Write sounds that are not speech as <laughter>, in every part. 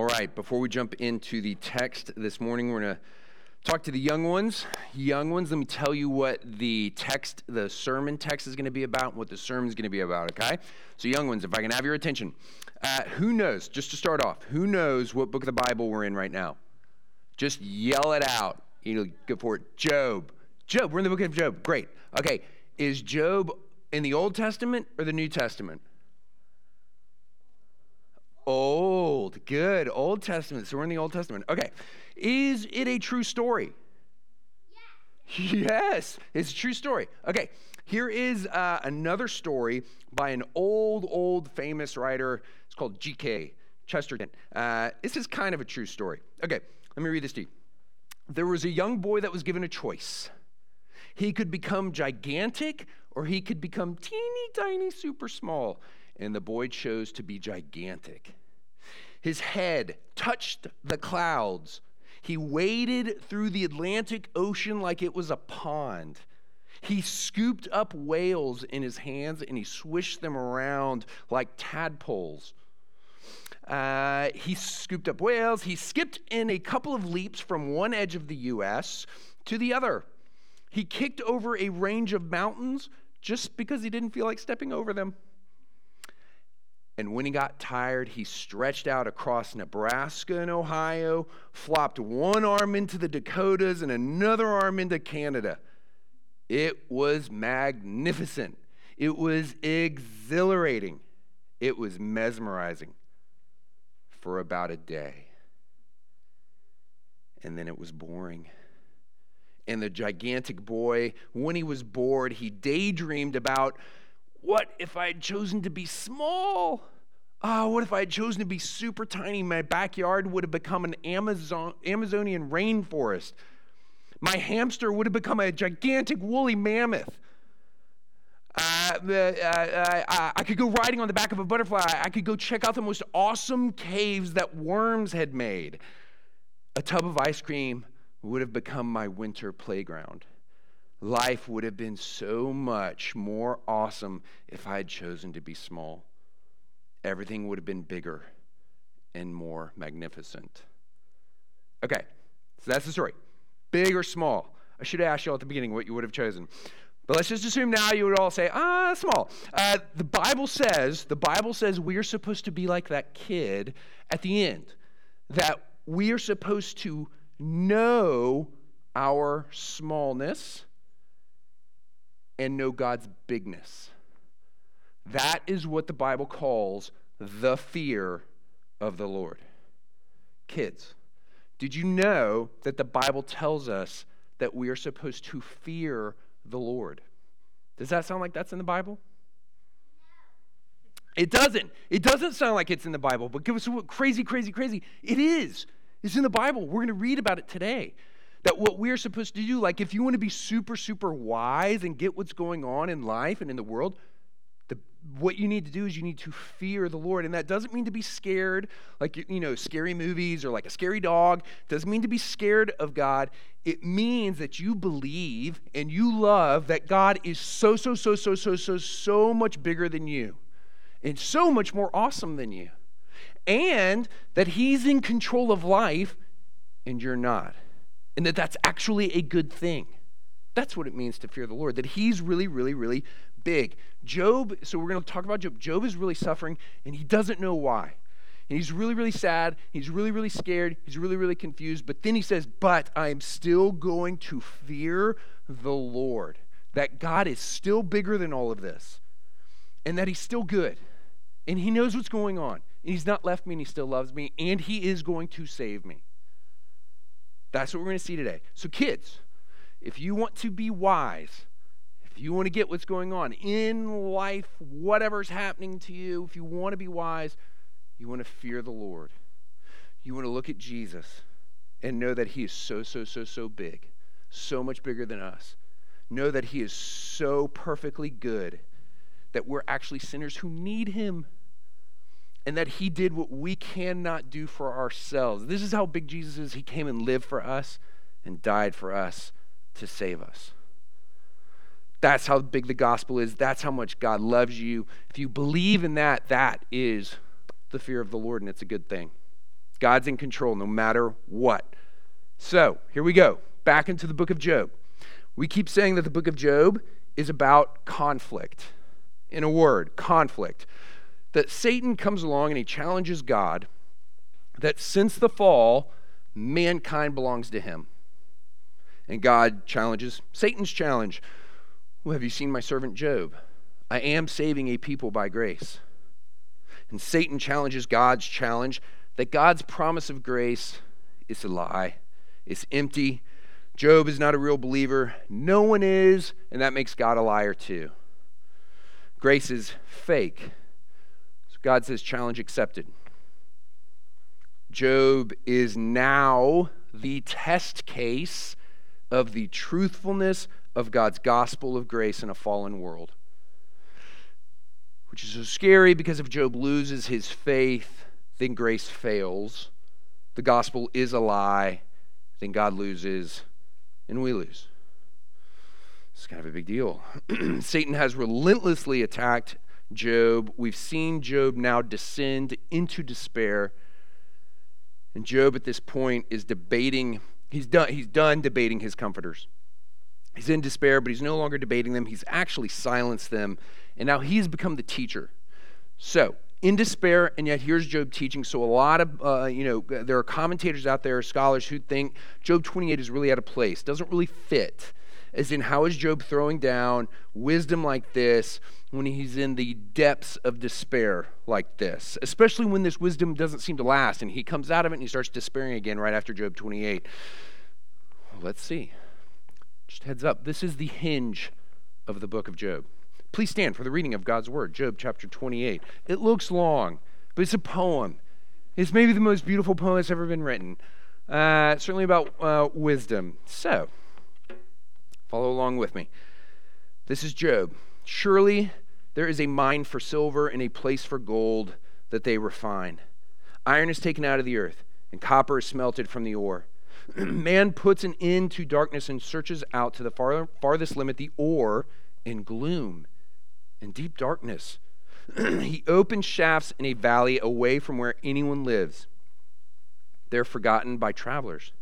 All right, before we jump into the text this morning, we're going to talk to the young ones. Young ones, let me tell you what the text, the sermon text is going to be about, what the sermon is going to be about, okay? So, young ones, if I can have your attention, uh, who knows, just to start off, who knows what book of the Bible we're in right now? Just yell it out. You know, go for it. Job. Job, we're in the book of Job. Great. Okay, is Job in the Old Testament or the New Testament? Old. Good. Old Testament. So we're in the Old Testament. Okay. Is it a true story? Yes. Yes, it's a true story. Okay. Here is uh, another story by an old, old famous writer. It's called G.K. Chesterton. Uh, this is kind of a true story. Okay, let me read this to you. There was a young boy that was given a choice. He could become gigantic or he could become teeny tiny, super small. And the boy chose to be gigantic. His head touched the clouds. He waded through the Atlantic Ocean like it was a pond. He scooped up whales in his hands and he swished them around like tadpoles. Uh, he scooped up whales. He skipped in a couple of leaps from one edge of the U.S. to the other. He kicked over a range of mountains just because he didn't feel like stepping over them. And when he got tired, he stretched out across Nebraska and Ohio, flopped one arm into the Dakotas and another arm into Canada. It was magnificent. It was exhilarating. It was mesmerizing for about a day. And then it was boring. And the gigantic boy, when he was bored, he daydreamed about what if I had chosen to be small? Oh, what if I had chosen to be super tiny? My backyard would have become an Amazon, Amazonian rainforest. My hamster would have become a gigantic woolly mammoth. Uh, uh, uh, I could go riding on the back of a butterfly. I could go check out the most awesome caves that worms had made. A tub of ice cream would have become my winter playground. Life would have been so much more awesome if I had chosen to be small. Everything would have been bigger and more magnificent. Okay, so that's the story. Big or small? I should have asked you all at the beginning what you would have chosen. But let's just assume now you would all say, ah, small. Uh, the Bible says, the Bible says we are supposed to be like that kid at the end, that we are supposed to know our smallness and know God's bigness. That is what the Bible calls the fear of the Lord. Kids, did you know that the Bible tells us that we are supposed to fear the Lord? Does that sound like that's in the Bible? It doesn't. It doesn't sound like it's in the Bible, but give us what crazy, crazy, crazy. It is. It's in the Bible. We're going to read about it today. That what we're supposed to do, like if you want to be super, super wise and get what's going on in life and in the world, the, what you need to do is you need to fear the Lord. And that doesn't mean to be scared, like, you know, scary movies or like a scary dog. It doesn't mean to be scared of God. It means that you believe and you love that God is so, so, so, so, so, so, so much bigger than you and so much more awesome than you. And that He's in control of life and you're not and that that's actually a good thing. That's what it means to fear the Lord, that he's really, really, really big. Job, so we're going to talk about Job. Job is really suffering, and he doesn't know why. And he's really, really sad. He's really, really scared. He's really, really confused. But then he says, But I'm still going to fear the Lord. That God is still bigger than all of this, and that he's still good. And he knows what's going on. And he's not left me, and he still loves me, and he is going to save me. That's what we're going to see today. So, kids, if you want to be wise, if you want to get what's going on in life, whatever's happening to you, if you want to be wise, you want to fear the Lord. You want to look at Jesus and know that He is so, so, so, so big, so much bigger than us. Know that He is so perfectly good that we're actually sinners who need Him and that he did what we cannot do for ourselves. This is how big Jesus is. He came and lived for us and died for us to save us. That's how big the gospel is. That's how much God loves you. If you believe in that, that is the fear of the Lord, and it's a good thing. God's in control no matter what. So, here we go. Back into the book of Job. We keep saying that the book of Job is about conflict. In a word, conflict. That Satan comes along and he challenges God that since the fall, mankind belongs to him. And God challenges Satan's challenge. Well, have you seen my servant Job? I am saving a people by grace. And Satan challenges God's challenge that God's promise of grace is a lie, it's empty. Job is not a real believer. No one is, and that makes God a liar too. Grace is fake. God says, challenge accepted. Job is now the test case of the truthfulness of God's gospel of grace in a fallen world which is so scary because if Job loses his faith, then grace fails. The gospel is a lie, then God loses, and we lose. It's kind of a big deal. <clears throat> Satan has relentlessly attacked Job. We've seen Job now descend into despair. And Job at this point is debating, he's done, he's done debating his comforters. He's in despair, but he's no longer debating them. He's actually silenced them and now he's become the teacher. So, in despair, and yet here's Job teaching. So, a lot of, uh, you know, there are commentators out there, scholars who think Job 28 is really out of place, doesn't really fit. As in, how is Job throwing down wisdom like this when he's in the depths of despair like this? Especially when this wisdom doesn't seem to last and he comes out of it and he starts despairing again right after Job 28. Let's see. Just heads up, this is the hinge of the book of Job. Please stand for the reading of God's word, Job chapter 28. It looks long, but it's a poem. It's maybe the most beautiful poem that's ever been written. Uh, certainly about uh, wisdom. So, follow along with me. This is Job. Surely there is a mine for silver and a place for gold that they refine. Iron is taken out of the earth, and copper is smelted from the ore. <clears throat> Man puts an end to darkness and searches out to the far, farthest limit the ore in gloom and deep darkness. <clears throat> he opens shafts in a valley away from where anyone lives. They're forgotten by travelers.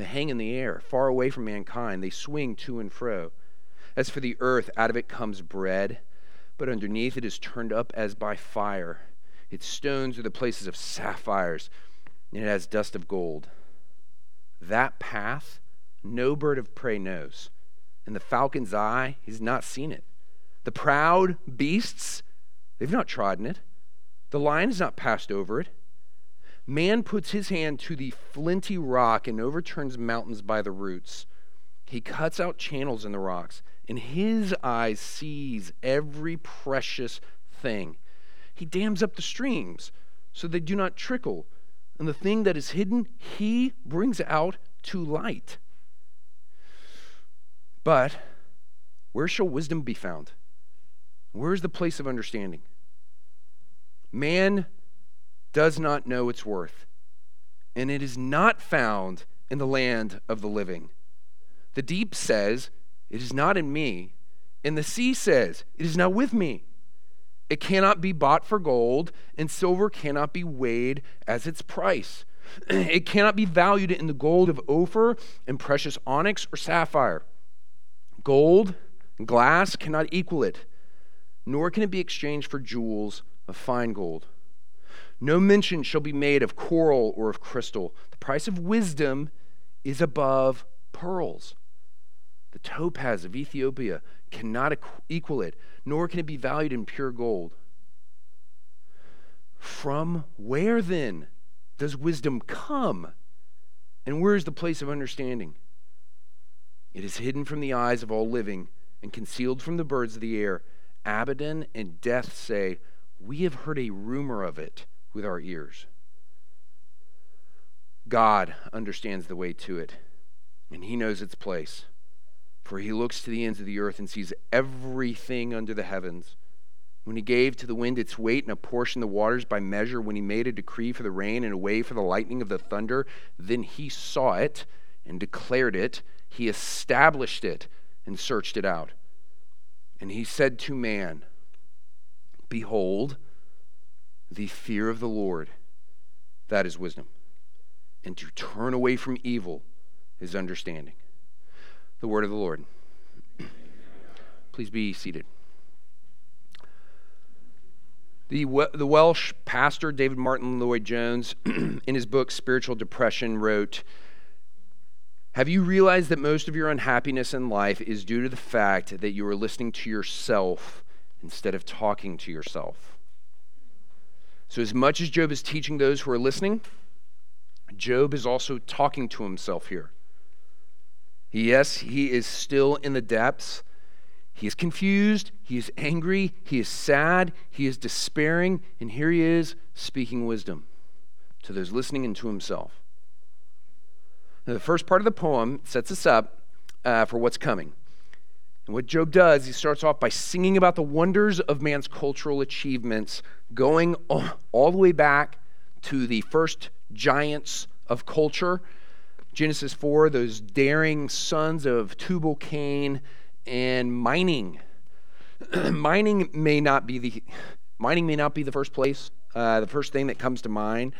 They hang in the air, far away from mankind. They swing to and fro. As for the earth, out of it comes bread, but underneath it is turned up as by fire. Its stones are the places of sapphires, and it has dust of gold. That path no bird of prey knows, and the falcon's eye has not seen it. The proud beasts, they've not trodden it. The lion has not passed over it. Man puts his hand to the flinty rock and overturns mountains by the roots. He cuts out channels in the rocks, and his eyes sees every precious thing. He dams up the streams so they do not trickle, and the thing that is hidden he brings out to light. But where shall wisdom be found? Where's the place of understanding? Man does not know its worth, and it is not found in the land of the living. The deep says, It is not in me, and the sea says, It is not with me. It cannot be bought for gold, and silver cannot be weighed as its price. <clears throat> It cannot be valued in the gold of Ophir and precious onyx or sapphire. Gold and glass cannot equal it nor can it be exchanged for jewels of fine gold. No mention shall be made of coral or of crystal. The price of wisdom is above pearls. The topaz of Ethiopia cannot equal it, nor can it be valued in pure gold. From where then does wisdom come? And where is the place of understanding? It is hidden from the eyes of all living and concealed from the birds of the air. Abaddon and death say, We have heard a rumor of it with our ears. God understands the way to it, and he knows its place. For he looks to the ends of the earth and sees everything under the heavens. When he gave to the wind its weight and apportioned the waters by measure, when he made a decree for the rain and a way for the lightning of the thunder, then he saw it and declared it. He established it and searched it out. And he said to man, Behold, the fear of the Lord, that is wisdom. And to turn away from evil is understanding. The word of the Lord. <clears throat> Please be seated. The, the Welsh pastor David Martyn Lloyd Jones, <clears throat> in his book Spiritual Depression, wrote Have you realized that most of your unhappiness in life is due to the fact that you are listening to yourself instead of talking to yourself? So, as much as Job is teaching those who are listening, Job is also talking to himself here. Yes, he is still in the depths. He is confused, he is angry, he is sad, he is despairing, and here he is speaking wisdom to those listening and to himself. Now, the first part of the poem sets us up uh, for what's coming. And what Job does, he starts off by singing about the wonders of man's cultural achievements, going all, the way back to the first giants of culture. Genesis 4, those daring sons of Tubal Cain and mining. <clears throat> mining may not be the mining may not be the first place, uh, the first thing that comes to mind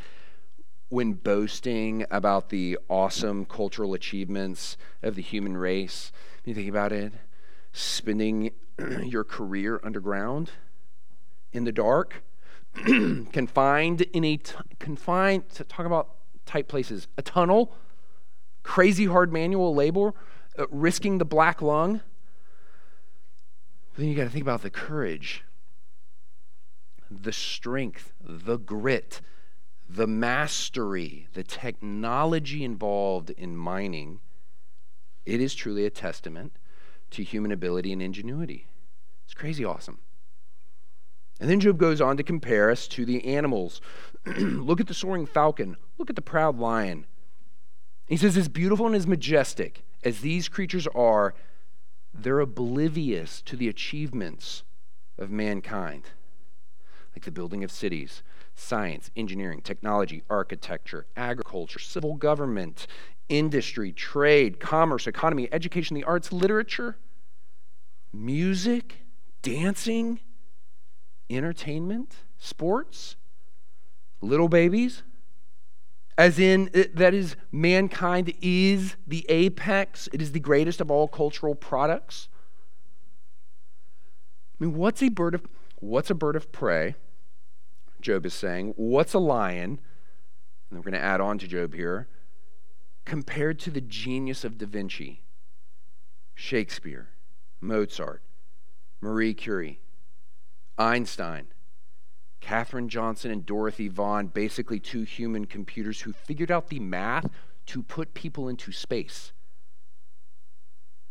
when boasting about the awesome cultural achievements of the human race. you think about it, spending <clears throat> your career underground in the dark, <clears throat> confined in a t- confined to talk about tight places, a tunnel, crazy hard manual labor, uh, risking the black lung. Then you got to think about the courage, the strength, the grit, the mastery, the technology involved in mining. It is truly a testament to human ability and ingenuity. It's crazy awesome. And then Job goes on to compare us to the animals. <clears throat> look at the soaring falcon. Look at the proud lion. He says, as beautiful and as majestic as these creatures are, they're oblivious to the achievements of mankind, like the building of cities, science, engineering, technology, architecture, agriculture, civil government, industry, trade, commerce, economy, education, the arts, literature, music, dancing, entertainment, sports, little babies, as in that is mankind is the apex, it is the greatest of all cultural products. I mean, what's a bird of what's a bird of prey? Job is saying, what's a lion? And we're going to add on to Job here compared to the genius of Da Vinci, Shakespeare, Mozart, Marie Curie, Einstein, Katherine Johnson, and Dorothy Vaughan, basically two human computers who figured out the math to put people into space.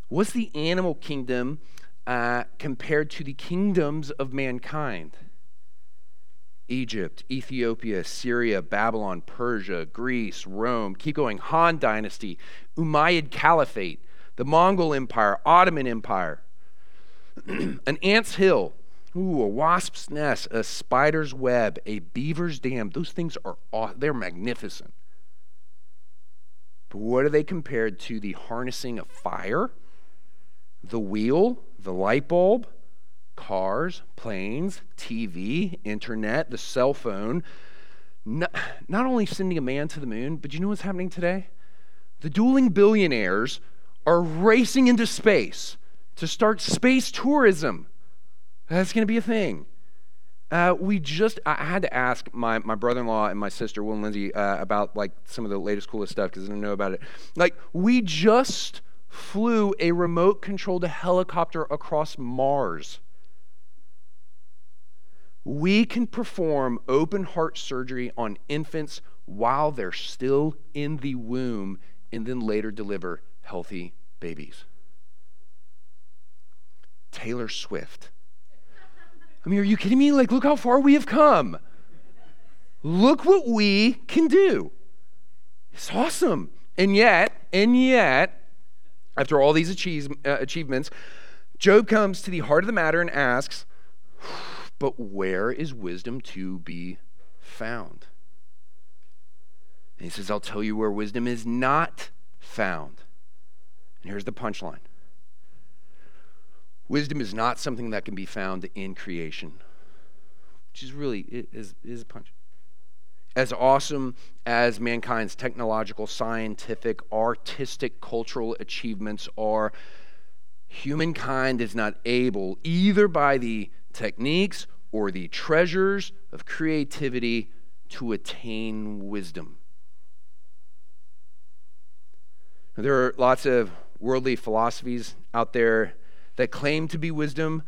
What's the animal kingdom uh, compared to the kingdoms of mankind? Egypt, Ethiopia, Syria, Babylon, Persia, Greece, Rome, keep going, Han Dynasty, Umayyad Caliphate, the Mongol Empire, Ottoman Empire, <clears throat> an ant's hill, ooh, a wasp's nest, a spider's web, a beaver's dam. Those things are they're magnificent. But what are they compared to the harnessing of fire, the wheel, the light bulb, cars, planes, TV, internet, the cell phone. Not, not only sending a man to the moon, but you know what's happening today? The dueling billionaires are racing into space to start space tourism. That's going to be a thing. Uh, we just, I had to ask my, my brother in law and my sister, Will and Lindsay, uh, about like some of the latest, coolest stuff because I didn't know about it. Like, we just flew a remote controlled helicopter across Mars we can perform open heart surgery on infants while they're still in the womb and then later deliver healthy babies. Taylor Swift. I mean, are you kidding me? Like, look how far we have come. Look what we can do. It's awesome. And yet, and yet, after all these achieve, uh, achievements, Job comes to the heart of the matter and asks, but where is wisdom to be found? And he says, I'll tell you where wisdom is not found. And here's the punchline wisdom is not something that can be found in creation, which is really is, is a punch. as awesome as mankind's technological, scientific, artistic, cultural achievements are, humankind is not able, either by the techniques or the treasures of creativity, to attain wisdom. There are lots of worldly philosophies out there that claim to be wisdom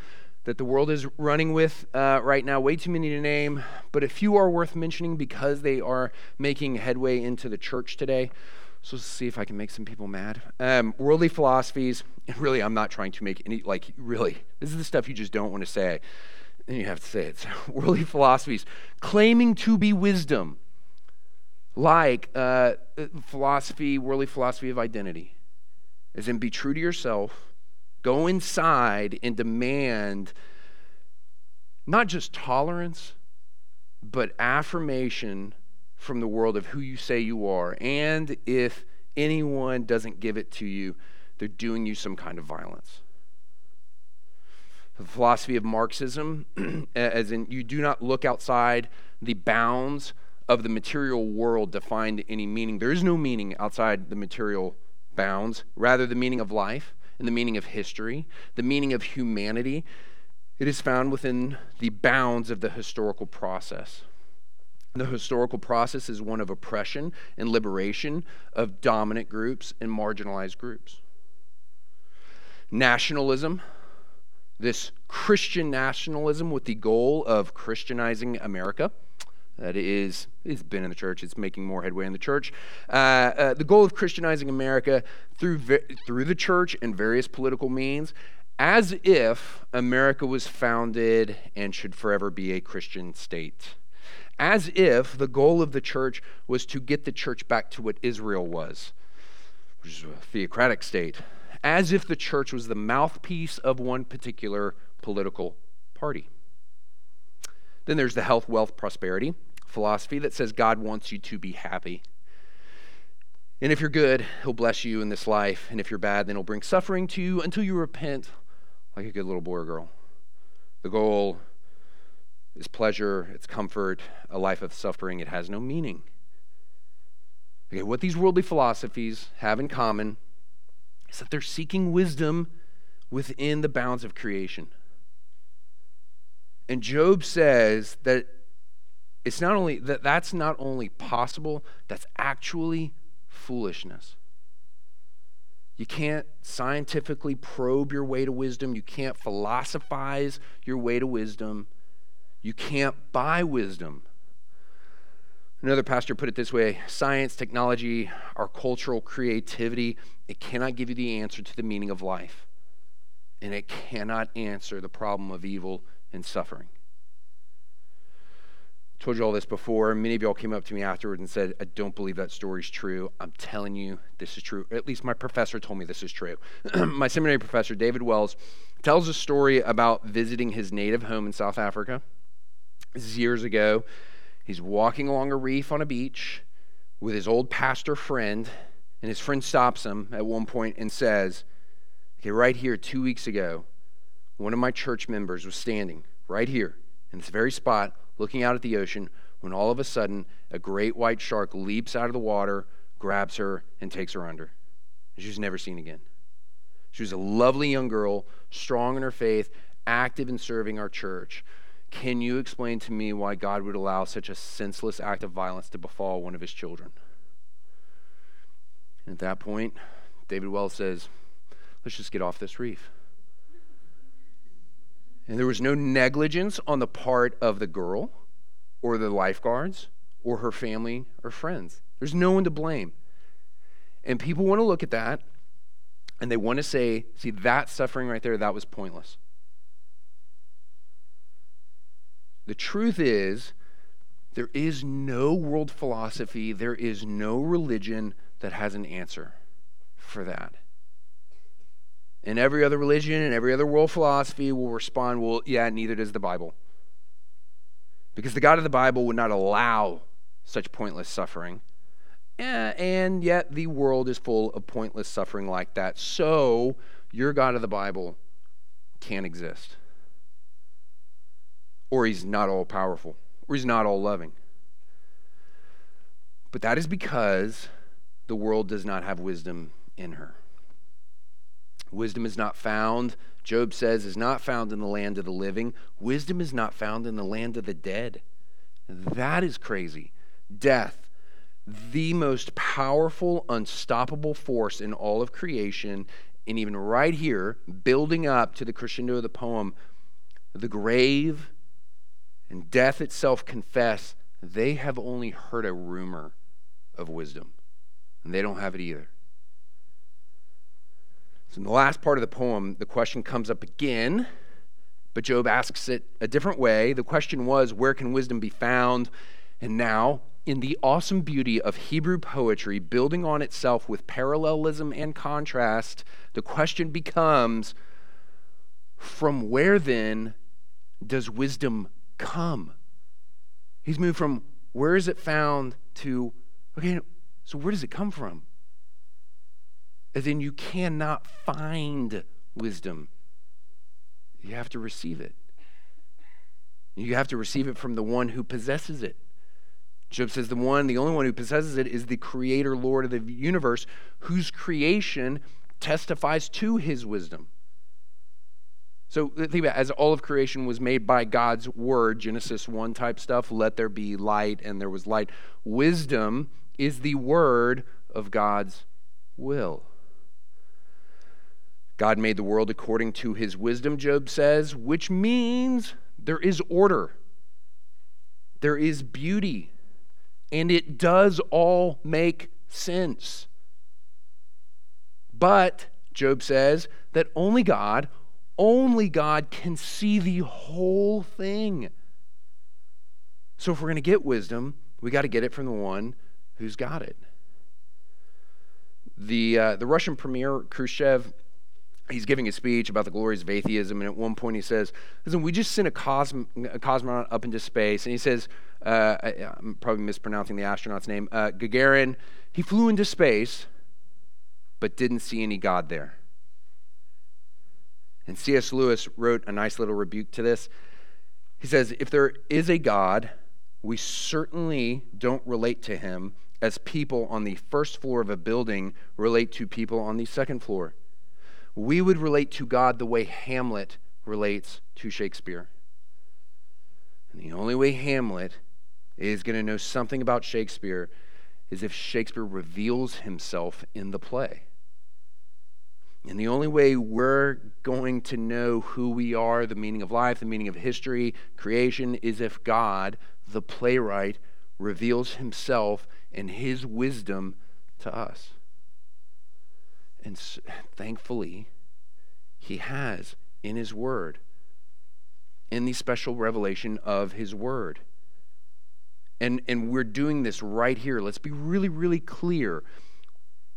that the world is running with uh, right now. Way too many to name, but a few are worth mentioning because they are making headway into the church today. So let's see if I can make some people mad. Um, worldly philosophies, and really, I'm not trying to make any, like, really, this is the stuff you just don't want to say. And you have to say it. So, <laughs> worldly philosophies claiming to be wisdom, like uh, philosophy, worldly philosophy of identity, as in be true to yourself Go inside and demand not just tolerance, but affirmation from the world of who you say you are. And if anyone doesn't give it to you, they're doing you some kind of violence. The philosophy of Marxism, <clears throat> as in you do not look outside the bounds of the material world to find any meaning. There is no meaning outside the material bounds, rather, the meaning of life and the meaning of history, the meaning of humanity. It is found within the bounds of the historical process. The historical process is one of oppression and liberation of dominant groups and marginalized groups. Nationalism, this Christian nationalism with the goal of Christianizing America that is it's been in the church it's making more headway in the church uh, uh, the goal of christianizing america through through the church and various political means as if america was founded and should forever be a christian state as if the goal of the church was to get the church back to what israel was which is a theocratic state as if the church was the mouthpiece of one particular political party then there's the health wealth prosperity philosophy that says God wants you to be happy. And if you're good, he'll bless you in this life. And if you're bad, then he'll bring suffering to you until you repent like a good little boy or girl. The goal is pleasure, it's comfort, a life of suffering. It has no meaning. Okay, what these worldly philosophies have in common is that they're seeking wisdom within the bounds of creation. And Job says that it's not only that that's not only possible, that's actually foolishness. You can't scientifically probe your way to wisdom. You can't philosophize your way to wisdom. You can't buy wisdom. Another pastor put it this way science, technology, our cultural creativity, it cannot give you the answer to the meaning of life. And it cannot answer the problem of evil and suffering I told you all this before. Many of y'all came up to me afterwards and said, I don't believe that story's true. I'm telling you, this is true. At least my professor told me this is true. <clears throat> my seminary professor, David Wells, tells a story about visiting his native home in South Africa. This is years ago. He's walking along a reef on a beach with his old pastor friend, and his friend stops him at one point and says, Okay, right here, two weeks ago, one of my church members was standing right here in this very spot looking out at the ocean when all of a sudden a great white shark leaps out of the water, grabs her, and takes her under. She was never seen again. She was a lovely young girl, strong in her faith, active in serving our church. Can you explain to me why God would allow such a senseless act of violence to befall one of his children? And at that point, David Wells says, Let's just get off this reef. And there was no negligence on the part of the girl or the lifeguards or her family or friends. There's no one to blame. And people want to look at that and they want to say, see, that suffering right there, that was pointless. The truth is, there is no world philosophy, there is no religion that has an answer for that. And every other religion and every other world philosophy will respond, well, yeah, neither does the Bible. Because the God of the Bible would not allow such pointless suffering. Eh, and yet the world is full of pointless suffering like that. So your God of the Bible can't exist. Or he's not all powerful, or he's not all loving. But that is because the world does not have wisdom in her. Wisdom is not found, Job says, is not found in the land of the living. Wisdom is not found in the land of the dead. That is crazy. Death, the most powerful, unstoppable force in all of creation, and even right here, building up to the crescendo of the poem, the grave and death itself confess they have only heard a rumor of wisdom, and they don't have it either. So, in the last part of the poem, the question comes up again, but Job asks it a different way. The question was, Where can wisdom be found? And now, in the awesome beauty of Hebrew poetry, building on itself with parallelism and contrast, the question becomes from where then does wisdom come? He's moved from where is it found to, okay, so where does it come from? As in, you cannot find wisdom, you have to receive it. You have to receive it from the one who possesses it. Job says the one, the only one who possesses it is the creator, Lord of the universe, whose creation testifies to his wisdom. So think about it, as all of creation was made by God's word, Genesis 1 type stuff, let there be light, and there was light. Wisdom is the word of God's will. God made the world according to his wisdom, Job says, which means there is order, there is beauty, and it does all make sense. But, Job says, that only God, only God can see the whole thing. So, if we're going to get wisdom, we got to get it from the one who's got it. The, uh, the Russian premier, Khrushchev, he's giving a speech about the glories of atheism, and at one point he says, Listen, we just sent a, cosm- a cosmonaut up into space, and he says, uh, I, am probably mispronouncing the astronaut's name, uh, Gagarin, he flew into space, but didn't see any God there. And C.S. Lewis wrote a nice little rebuke to this. He says, If there is a God, we certainly don't relate to him as people on the first floor of a building relate to people on the second floor. We would relate to God the way Hamlet relates to Shakespeare. And the only way Hamlet is going to know something about Shakespeare is if Shakespeare reveals himself in the play. And the only way we're going to know who we are, the meaning of life, the meaning of history, creation, is if God, the playwright, reveals himself and his wisdom to us. And thankfully, he has in his word, in the special revelation of his word. And, and we're doing this right here. Let's be really, really clear.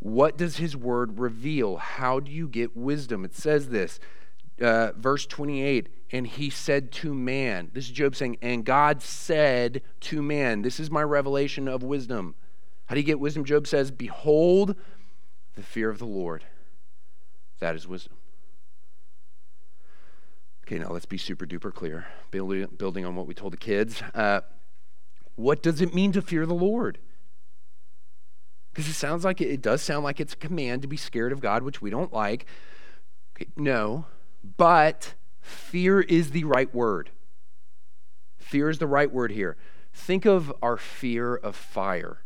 What does his word reveal? How do you get wisdom? It says this, uh, verse 28 and he said to man, this is Job saying, and God said to man, this is my revelation of wisdom. How do you get wisdom? Job says, Behold, the fear of the Lord. That is wisdom. Okay, now let's be super duper clear, building, on what we told the kids. Uh, what does it mean to fear the Lord? Because it sounds like it, it does sound like it's a command to be scared of God, which we don't like. Okay, no, but fear is the right word. Fear is the right word here. Think of our fear of fire.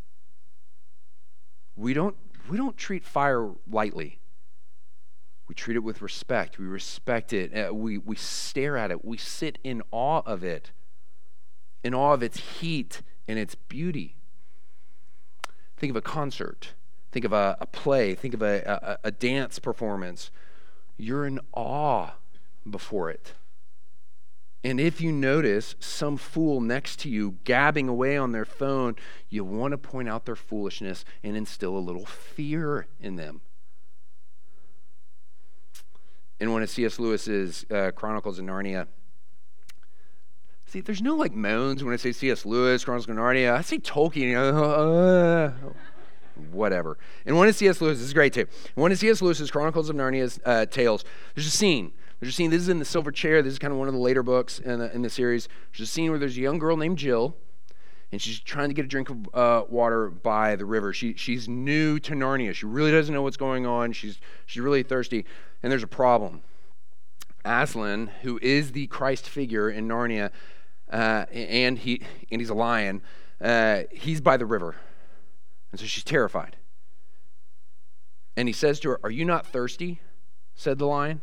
We don't we don't treat fire lightly. We treat it with respect. We respect it. Uh, we, we stare at it. We sit in awe of it, in awe of its heat and its beauty. Think of a concert. Think of a, a play. Think of a, a, a dance performance. You're in awe before it. And if you notice some fool next to you gabbing away on their phone, you want to point out their foolishness and instill a little fear in them. In one of C.S. Lewis's uh, Chronicles of Narnia, see, there's no like moans when I say C.S. Lewis, Chronicles of Narnia. I say Tolkien, You uh, whatever. And one of C.S. Lewis, this is great too. One of C.S. Lewis's Chronicles of Narnia's uh, tales, there's a scene there's a scene, this is in The Silver Chair. This is kind of one of the later books in the, in the series. There's a scene where there's a young girl named Jill, and she's trying to get a drink of uh, water by the river. She, she's new to Narnia. She really doesn't know what's going on. She's, she's really thirsty, and there's a problem. Aslan, who is the Christ figure in Narnia, uh, and, he, and he's a lion, uh, he's by the river. And so she's terrified. And he says to her, Are you not thirsty? said the lion.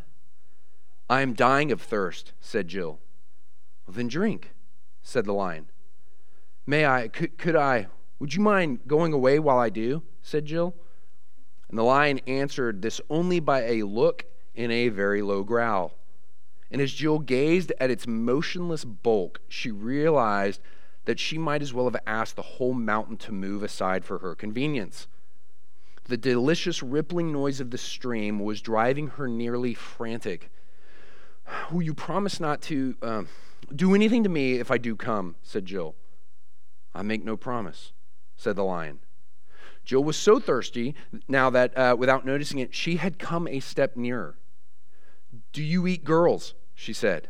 I am dying of thirst, said Jill. Well, then drink, said the lion. May I, could, could I, would you mind going away while I do? said Jill. And the lion answered this only by a look and a very low growl. And as Jill gazed at its motionless bulk, she realized that she might as well have asked the whole mountain to move aside for her convenience. The delicious rippling noise of the stream was driving her nearly frantic. Will you promise not to um, do anything to me if I do come? said Jill. I make no promise, said the lion. Jill was so thirsty now that, uh, without noticing it, she had come a step nearer. Do you eat girls? she said.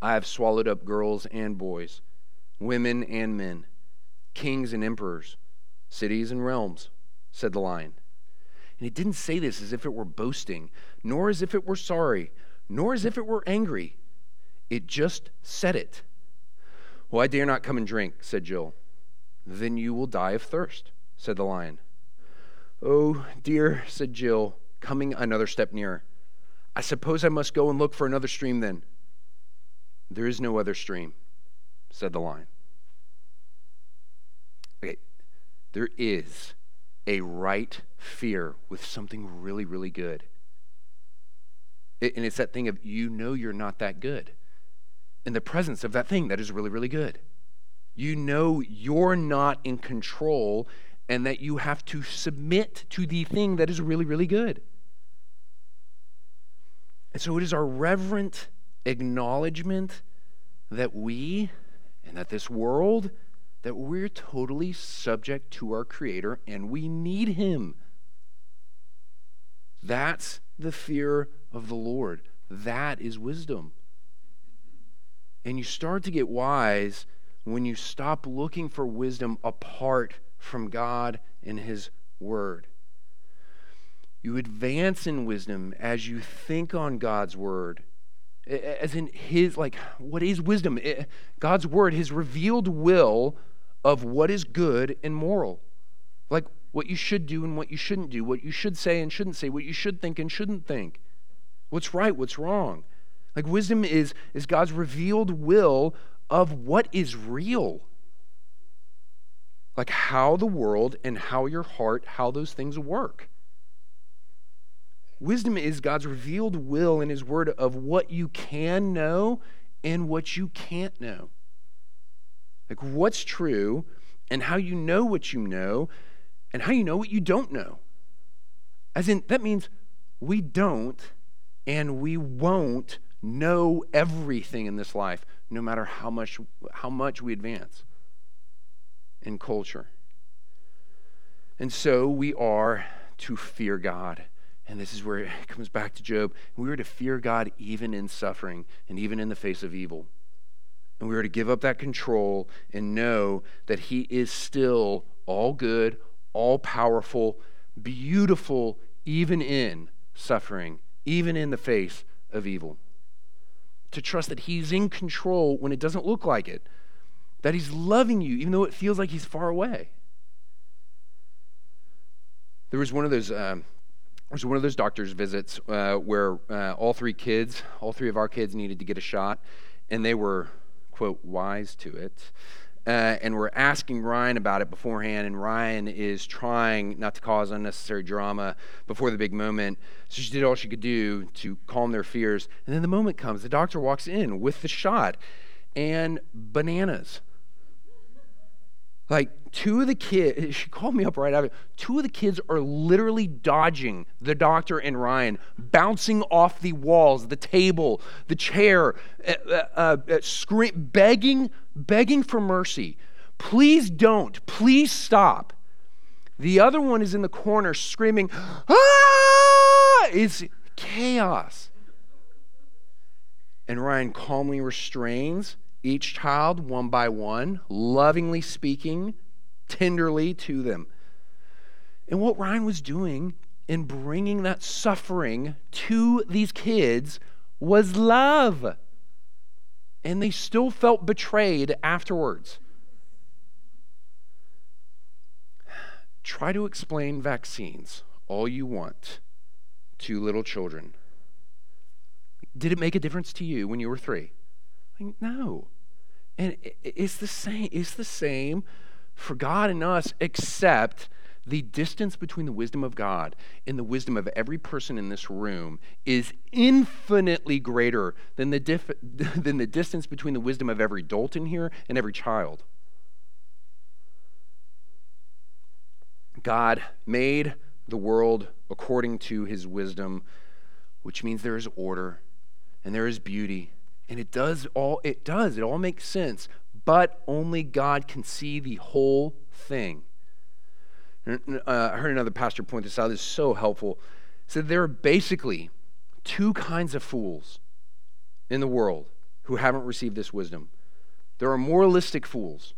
I have swallowed up girls and boys, women and men, kings and emperors, cities and realms, said the lion. And it didn't say this as if it were boasting, nor as if it were sorry, nor as if it were angry. It just said it. Well, I dare not come and drink, said Jill. Then you will die of thirst, said the lion. Oh, dear, said Jill, coming another step nearer. I suppose I must go and look for another stream then. There is no other stream, said the lion. Okay, there is a right fear with something really, really good. And it's that thing of you know you're not that good in the presence of that thing that is really, really good. You know you're not in control and that you have to submit to the thing that is really, really good. And so it is our reverent acknowledgement that we and that this world that we're totally subject to our creator and we need him. That's the fear of the Lord. That is wisdom. And you start to get wise when you stop looking for wisdom apart from God and His Word. You advance in wisdom as you think on God's Word. As in His, like, what is wisdom? God's Word, His revealed will of what is good and moral. Like what you should do and what you shouldn't do, what you should say and shouldn't say, what you should think and shouldn't think, what's right, what's wrong. Like wisdom is, is God's revealed will of what is real. Like how the world and how your heart, how those things work. Wisdom is God's revealed will in His Word of what you can know and what you can't know. Like what's true and how you know what you know and how you know what you don't know. As in, that means we don't and we won't know everything in this life, no matter how much, how much we advance in culture. And so we are to fear God. And this is where it <laughs> comes back to Job. We were to fear God even in suffering and even in the face of evil. And we were to give up that control and know that He is still all good, all powerful, beautiful, even in suffering, even in the face of evil to trust that He's in control when it doesn't look like it, that He's loving you even though it feels like He's far away. There was one of those. Um, there was one of those doctor's visits uh, where uh, all three kids, all three of our kids, needed to get a shot, and they were, quote, wise to it. Uh, and we're asking Ryan about it beforehand, and Ryan is trying not to cause unnecessary drama before the big moment. So she did all she could do to calm their fears. And then the moment comes. The doctor walks in with the shot and bananas. Like two of the kids, <laughs> she called me up right after. Two of the kids are literally dodging the doctor and Ryan, bouncing off the walls, the table, the chair, uh, uh, uh, scream, begging, begging for mercy. Please don't. Please stop. The other one is in the corner screaming, ah! It's chaos. And Ryan calmly restrains each child one by one, lovingly speaking tenderly to them. And what Ryan was doing in bringing that suffering to these kids was love. And they still felt betrayed afterwards. Try to explain vaccines all you want to little children. Did it make a difference to you when you were three? No. And it's the same. It's the same for God and us, except the distance between the wisdom of God and the wisdom of every person in this room is infinitely greater than the, dif- <laughs> than the distance between the wisdom of every adult in here and every child. God made the world according to his wisdom, which means there is order and there is beauty. And it does all it does, it all makes sense, but only God can see the whole thing. Uh, I heard another pastor point this out. This is so helpful. He said there are basically two kinds of fools in the world who haven't received this wisdom. There are moralistic fools,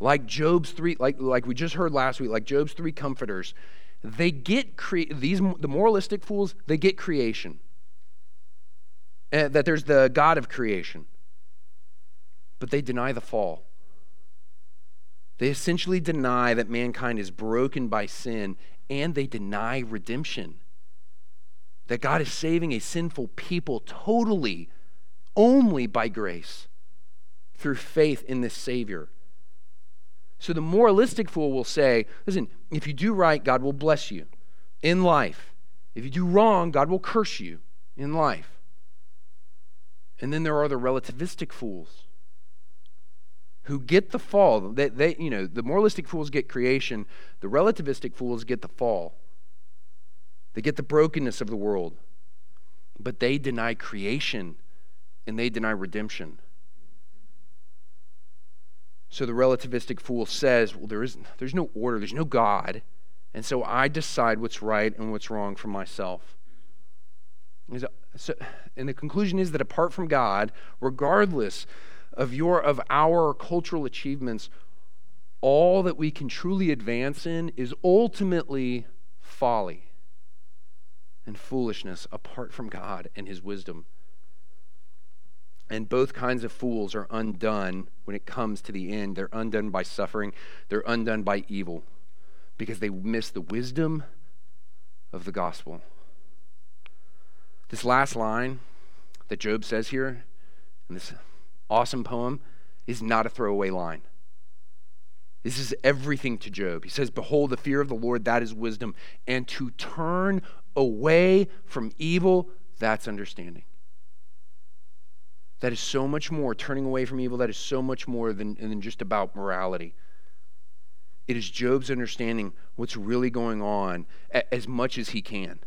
like Job's three, like, like we just heard last week, like Job's three comforters. They get cre- these the moralistic fools. They get creation. Uh, that there's the God of creation, but they deny the fall. They essentially deny that mankind is broken by sin and they deny redemption. That God is saving a sinful people totally only by grace through faith in this Savior. So the moralistic fool will say, listen, if you do right, God will bless you in life. If you do wrong, God will curse you in life. And then there are the relativistic fools who get the fall. They, they, you know, the moralistic fools get creation, the relativistic fools get the fall. They get the brokenness of the world. But they deny creation and they deny redemption. So the relativistic fool says, well, there is, there's no order, there's no God, and so I decide what's right and what's wrong for myself. So, and the conclusion is that apart from God, regardless of your of our cultural achievements, all that we can truly advance in is ultimately folly and foolishness apart from God and his wisdom. And both kinds of fools are undone when it comes to the end. They're undone by suffering, they're undone by evil because they miss the wisdom of the gospel. This last line that Job says here in this awesome poem is not a throwaway line. This is everything to Job. He says, Behold, the fear of the Lord, that is wisdom. And to turn away from evil, that's understanding. That is so much more, turning away from evil, that is so much more than, than just about morality. It is Job's understanding what's really going on as much as he can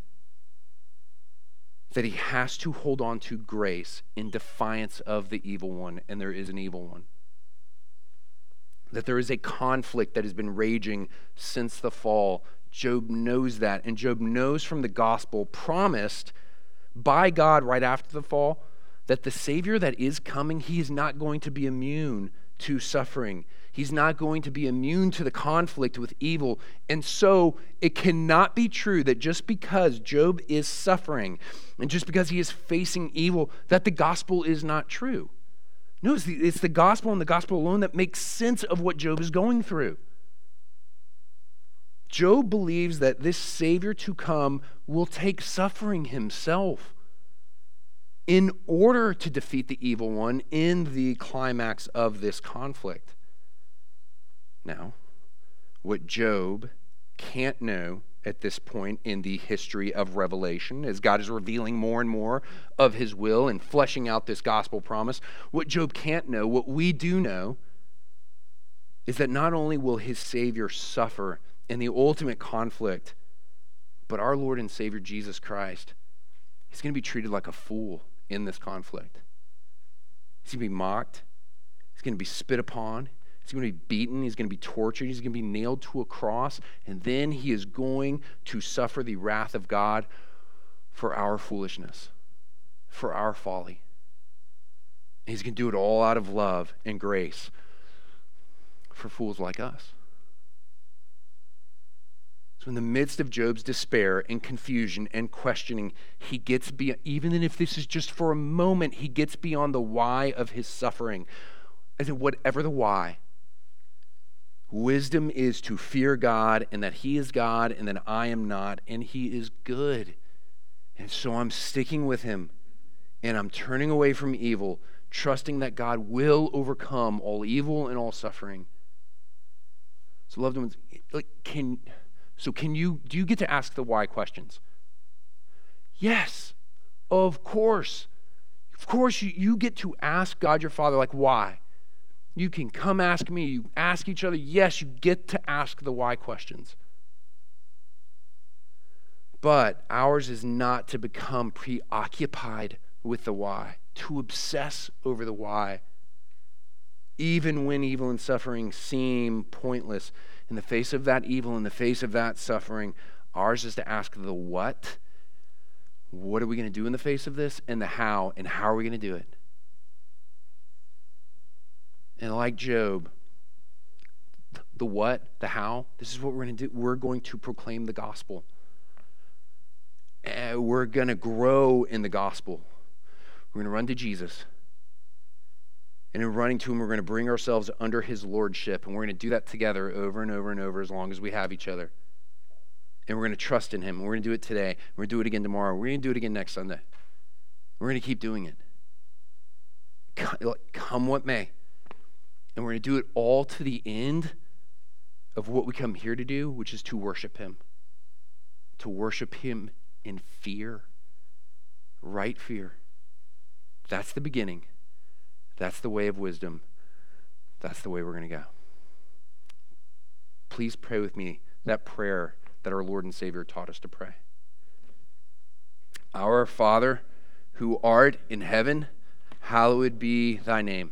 that he has to hold on to grace in defiance of the evil one, and there is an evil one. That there is a conflict that has been raging since the fall. Job knows that, and Job knows from the gospel promised by God right after the fall that the Savior that is coming, he is not going to be immune to suffering. He's not going to be immune to the conflict with evil. And so it cannot be true that just because Job is suffering and just because he is facing evil, that the gospel is not true. No, it's the, it's the gospel and the gospel alone that makes sense of what Job is going through. Job believes that this Savior to come will take suffering himself in order to defeat the evil one in the climax of this conflict. Now, what Job can't know at this point in the history of Revelation, as God is revealing more and more of his will and fleshing out this gospel promise, what Job can't know, what we do know, is that not only will his Savior suffer in the ultimate conflict, but our Lord and Savior Jesus Christ, he's going to be treated like a fool in this conflict. He's going to be mocked, he's going to be spit upon, He's going to be beaten. He's going to be tortured. He's going to be nailed to a cross. And then he is going to suffer the wrath of God for our foolishness, for our folly. He's going to do it all out of love and grace for fools like us. So, in the midst of Job's despair and confusion and questioning, he gets beyond, even if this is just for a moment, he gets beyond the why of his suffering. I said, whatever the why, wisdom is to fear God and that he is God and that I am not, and he is good. And so I'm sticking with him and I'm turning away from evil, trusting that God will overcome all evil and all suffering. So, loved ones, like, can so can you do you get to ask the why questions? Yes, of course. Of course, you, you get to ask God your Father, like, why? You can come ask me. You ask each other. Yes, you get to ask the why questions. But ours is not to become preoccupied with the why, to obsess over the why. Even when evil and suffering seem pointless, in the face of that evil, in the face of that suffering, ours is to ask the what. What are we going to do in the face of this? And the how. And how are we going to do it? And like Job, the what, the how, this is what we're going to do. We're going to proclaim the gospel. Uh, we're going to grow in the gospel. We're going to run to Jesus. And in running to him, we're going to bring ourselves under his lordship. And we're going to do that together over and over and over as long as we have each other. And we're going to trust in him. We're going to do it today. We're going to do it again tomorrow. We're going to do it again next Sunday. We're going to keep doing it. Come what may. And we're going to do it all to the end of what we come here to do, which is to worship him. To worship him in fear, right fear. That's the beginning. That's the way of wisdom. That's the way we're going to go. Please pray with me that prayer that our Lord and Savior taught us to pray. Our Father, who art in heaven, hallowed be thy name.